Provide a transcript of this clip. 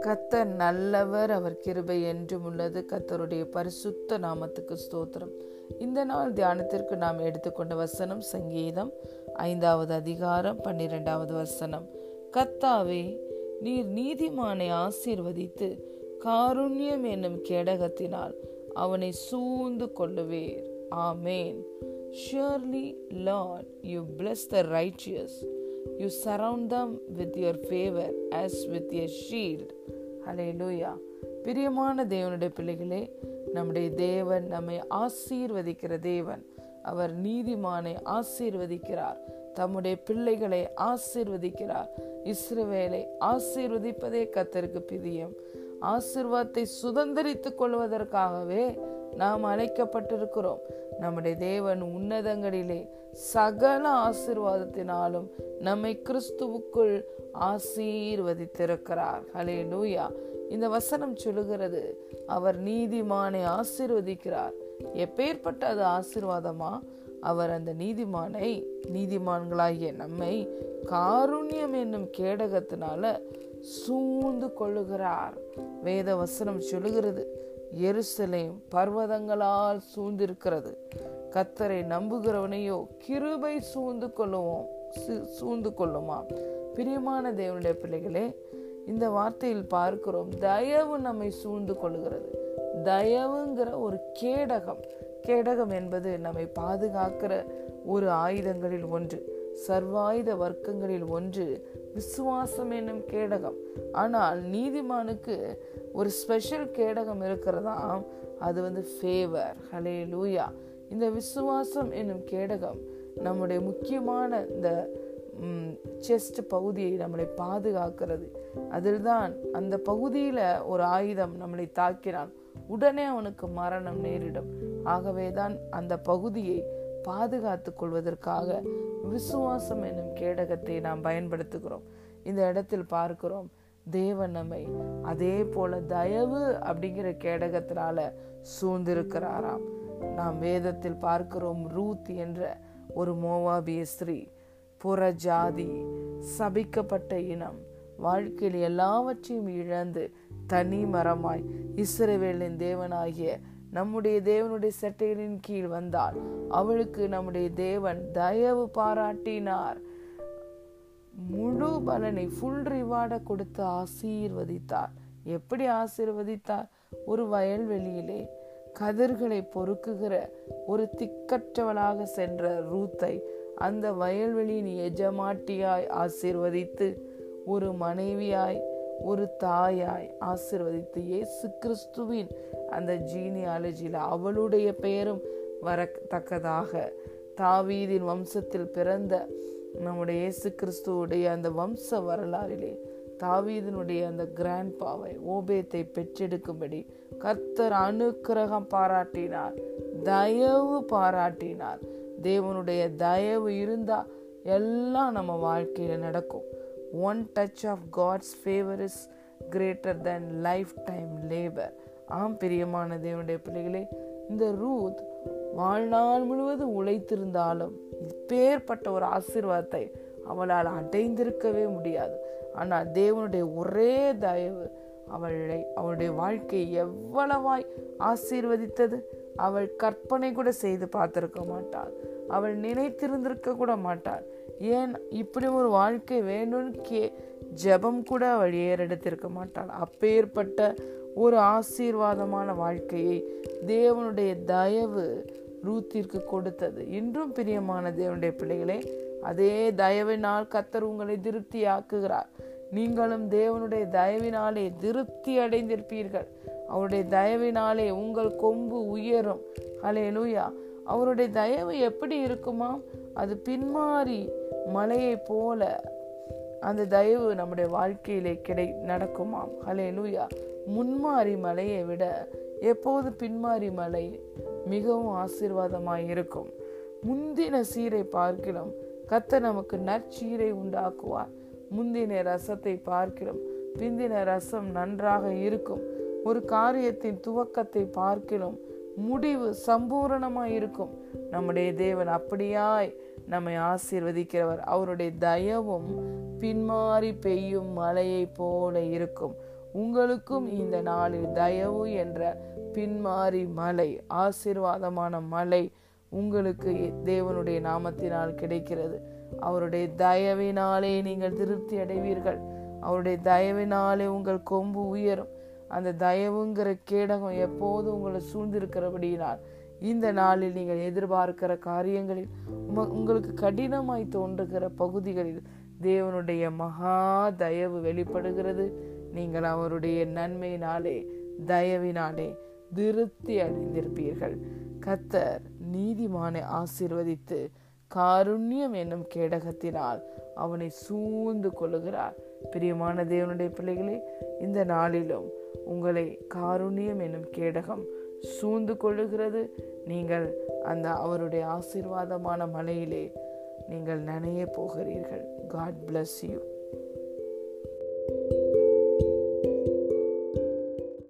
கத்தர் நல்லவர் அவர் கிருபை என்றும் உள்ளது. கத்தருடைய பரிசுத்த நாமத்துக்கு ஸ்தோத்திரம். இந்த நாள் தியானத்திற்கு நாம் எடுத்துக்கொண்ட வசனம் சங்கீதம் ஐந்தாவது அதிகாரம் பன்னிரெண்டாவது வசனம். கத்தாவே நீர் நீதிமானை ஆசீர்வதித்து காருண்யம் என்னும் கேடகத்தினால் அவனை சூழ்ந்து கொள்ளுவேர். ஆமேன். Surely, Lord, you bless the righteous. You surround them with your favor as with a shield. ஹalleluya பிரியமான தேவனுடைய பிள்ளைகளே நம்முடைய தேவன் நம்மை ஆசீர்வதிக்கிற தேவன். அவர் நீதிமானை ஆசீர்வதிக்கிறார். தம்முடைய பிள்ளைகளை ஆசீர்வதிக்கிறார். இஸ்ரவேலை ஆசீர்வதிப்பதே கத்தருக்கு பிரியம். ஆசீர்வாதத்தை சுதந்திரித்துக் கொள்வதற்காகவே நாம் அழைக்கப்பட்டிருக்கிறோம். நம்முடைய தேவன் உன்னதங்களிலே சகல ஆசீர்வாதத்தினாலும் நம்மை கிறிஸ்துவுக்குள் ஆசீர்வதித்திருக்கிறார். ஹலே லூயா இந்த வசனம் சொல்லுகிறது அவர் நீதிமானை ஆசீர்வதிக்கிறார். எப்பேற்பட்ட அது ஆசீர்வாதமா? அவர் அந்த நீதிமானை நீதிமான்களாகிய நம்மை காருண்யம் என்னும் கேடகத்தினால சூழ்ந்து கொள்ளுகிறார். வேத வசனம் சொல்லுகிறது எருசலேம் பர்வதங்களால் சூழ்ந்திருக்கிறது. கத்தரை நம்புகிறவனையோ கிருபை சூழ்ந்து கொள்ளுவோம் சூழ்ந்து கொள்ளுமா? பிரியமான தேவனுடைய பிள்ளைகளே இந்த வார்த்தையில் பார்க்கிறோம் தயவு நம்மை சூழ்ந்து கொள்ளுகிறது. தயவுங்கிற ஒரு கேடகம். கேடகம் என்பது நம்மை பாதுகாக்கிற ஒரு ஆயுதங்களில் ஒன்று சர்வாயுத வர்க்கங்களில் ஒன்று விசுவாசம் என்னும் கேடகம். ஆனால் நீதிமானுக்கு ஒரு ஸ்பெஷல் கேடகம் இருக்கிறதா? அது வந்து ஃபேவர் ஹலே லூயா இந்த விசுவாசம் என்னும் கேடகம் நம்முடைய முக்கியமான இந்த செஸ்ட் பகுதியை நம்மளை பாதுகாக்கிறது. அதில்தான் அந்த பகுதியில் ஒரு ஆயுதம் நம்மளை தாக்கினான் உடனே அவனுக்கு மரணம் நேரிடும். ஆகவே தான் அந்த பகுதியை பாதுகாத்து கொள்வதற்காக விசுவாசம் என்னும் கேடகத்தை நாம் பயன்படுத்துகிறோம். இந்த இடத்தில் பார்க்கிறோம் தேவன் நம்மை அதே போல தயவு அப்படிங்கிற கேடகத்தினால சூழ்ந்திருக்கிறாராம். நாம் வேதத்தில் பார்க்கிறோம் ரூத் என்ற ஒரு மோவாபிய ஸ்திரீ புற ஜாதி சபிக்கப்பட்ட இனம் வாழ்க்கையில் எல்லாவற்றையும் இழந்து தனி மரமாய் இஸ்ரவேலின் தேவனாகிய நம்முடைய தேவனுடைய சட்டைகளின் கீழ் வந்தால் அவளுக்கு நம்முடைய தேவன் தயவு பாராட்டினார். முழு பலனை ஃபுல் ரிவார்டை கொடுத்து ஆசீர்வதித்தார். எப்படி ஆசீர்வதித்தார்? ஒரு வயல்வெளியிலே கதிர்களை பொறுக்குகிற ஒரு திக்கற்றவளாக சென்ற ரூத்தை அந்த வயல்வெளியின் எஜமாட்டியாய் ஆசீர்வதித்து ஒரு மனைவியாய் ஒரு தாயாய் ஆசிர்வதித்து இயேசு கிறிஸ்துவின் அந்த ஜீனியாலஜியில் அவளுடைய பெயரும் வரத்தக்கதாக. தாவீதின் வம்சத்தில் பிறந்த நம்முடைய இயேசு கிறிஸ்துவுடைய அந்த வம்ச வரலாறிலே தாவீதனுடைய அந்த கிராண்ட் பாவை ஓபேத்தை பெற்றெடுக்கும்படி கர்த்தர் அனுக்கிரகம் பாராட்டினார். தயவு பாராட்டினார். தேவனுடைய தயவு இருந்தா எல்லாம் நம்ம வாழ்க்கையில் நடக்கும். One touch of God's favour is greater than lifetime labour ஆம் பிரியமான தேவனுடைய பிள்ளைகளே இந்த ரூத் வாழ்நாள் முழுவதும் உழைத்திருந்தாலும் இப்பேற்பட்ட ஒரு ஆசீர்வாதத்தை அவளால் அடைந்திருக்கவே முடியாது. ஆனால் தேவனுடைய ஒரே தயவு அவளை அவளுடைய வாழ்க்கையை எவ்வளவாய் ஆசீர்வதித்தது அவள் கற்பனை கூட செய்து பார்த்திருக்க மாட்டாள். அவள் நினைத்திருந்திருக்க கூட மாட்டாள். ஏன் இப்படி ஒரு வாழ்க்கை வேணும்னு கே ஜபம் கூட அவள் ஏறெடுத்திருக்க மாட்டாள். அப்பேற்பட்ட ஒரு ஆசீர்வாதமான வாழ்க்கையை தேவனுடைய தயவு ரூத்திற்கு கொடுத்தது. இன்றும் பிரியமான தேவனுடைய பிள்ளைகளே அதே தயவினால் கத்தர் உங்களை திருப்தி ஆக்குகிறார் நீங்களும் தேவனுடைய தயவினாலே திருப்தி அடைந்திருப்பீர்கள். அவருடைய தயவினாலே உங்கள் கொம்பு உயரும். ஹலே லூயா அவருடைய தயவு எப்படி இருக்குமா? அது பின்மாறி மலையை போல அந்த தயவு நம்முடைய வாழ்க்கையிலே கிடை நடக்குமாம். ஹலே லூயா முன்மாறி மலையை விட எப்போது பின்மாறி மலை மிகவும் ஆசீர்வாதமாய் இருக்கும் முந்தின சீரை பார்க்கிறோம் கத்த நமக்கு நற்சீரை உண்டாக்குவார். முந்தின ரசத்தை பார்க்கிறோம் பிந்தின ரசம் நன்றாக இருக்கும். ஒரு காரியத்தின் துவக்கத்தை பார்க்கிறோம் முடிவு சம்பூரணமாய் இருக்கும் நம்முடைய தேவன் அப்படியாய் நம்மை ஆசீர்வதிக்கிறவர். அவருடைய தயவும் பின்மாறி பெய்யும் மலையைப் போல இருக்கும். உங்களுக்கும் இந்த நாளில் தயவு என்ற பின்மாறி மலை ஆசீர்வாதமான மலை உங்களுக்கு தேவனுடைய நாமத்தினால் கிடைக்கிறது. அவருடைய தயவினாலே நீங்கள் திருப்தி அடைவீர்கள். அவருடைய தயவினாலே உங்கள் கொம்பு உயரும். அந்த தயவுங்கிற கேடகம் எப்போது உங்களை சூழ்ந்திருக்கிறபடியினால் இந்த நாளில் நீங்கள் எதிர்பார்க்கிற காரியங்களில் உங்களுக்கு கடினமாய் தோன்றுகிற பகுதிகளில் தேவனுடைய மகா தயவு வெளிப்படுகிறது. நீங்கள் அவருடைய நன்மையினாலே தயவினாலே திருப்தி அடைந்திருப்பீர்கள். கத்தர் நீதிமானை ஆசிர்வதித்து காருண்யம் என்னும் கேடகத்தினால் அவனை சூழ்ந்து கொள்ளுகிறார். பிரியமான தேவனுடைய பிள்ளைகளே இந்த நாளிலும் உங்களை காருண்யம் என்னும் கேடகம் சூழ்ந்து கொள்ளுகிறது. நீங்கள் அந்த அவருடைய ஆசீர்வாதமான மலையிலே நீங்கள் நனைய போகிறீர்கள். God bless you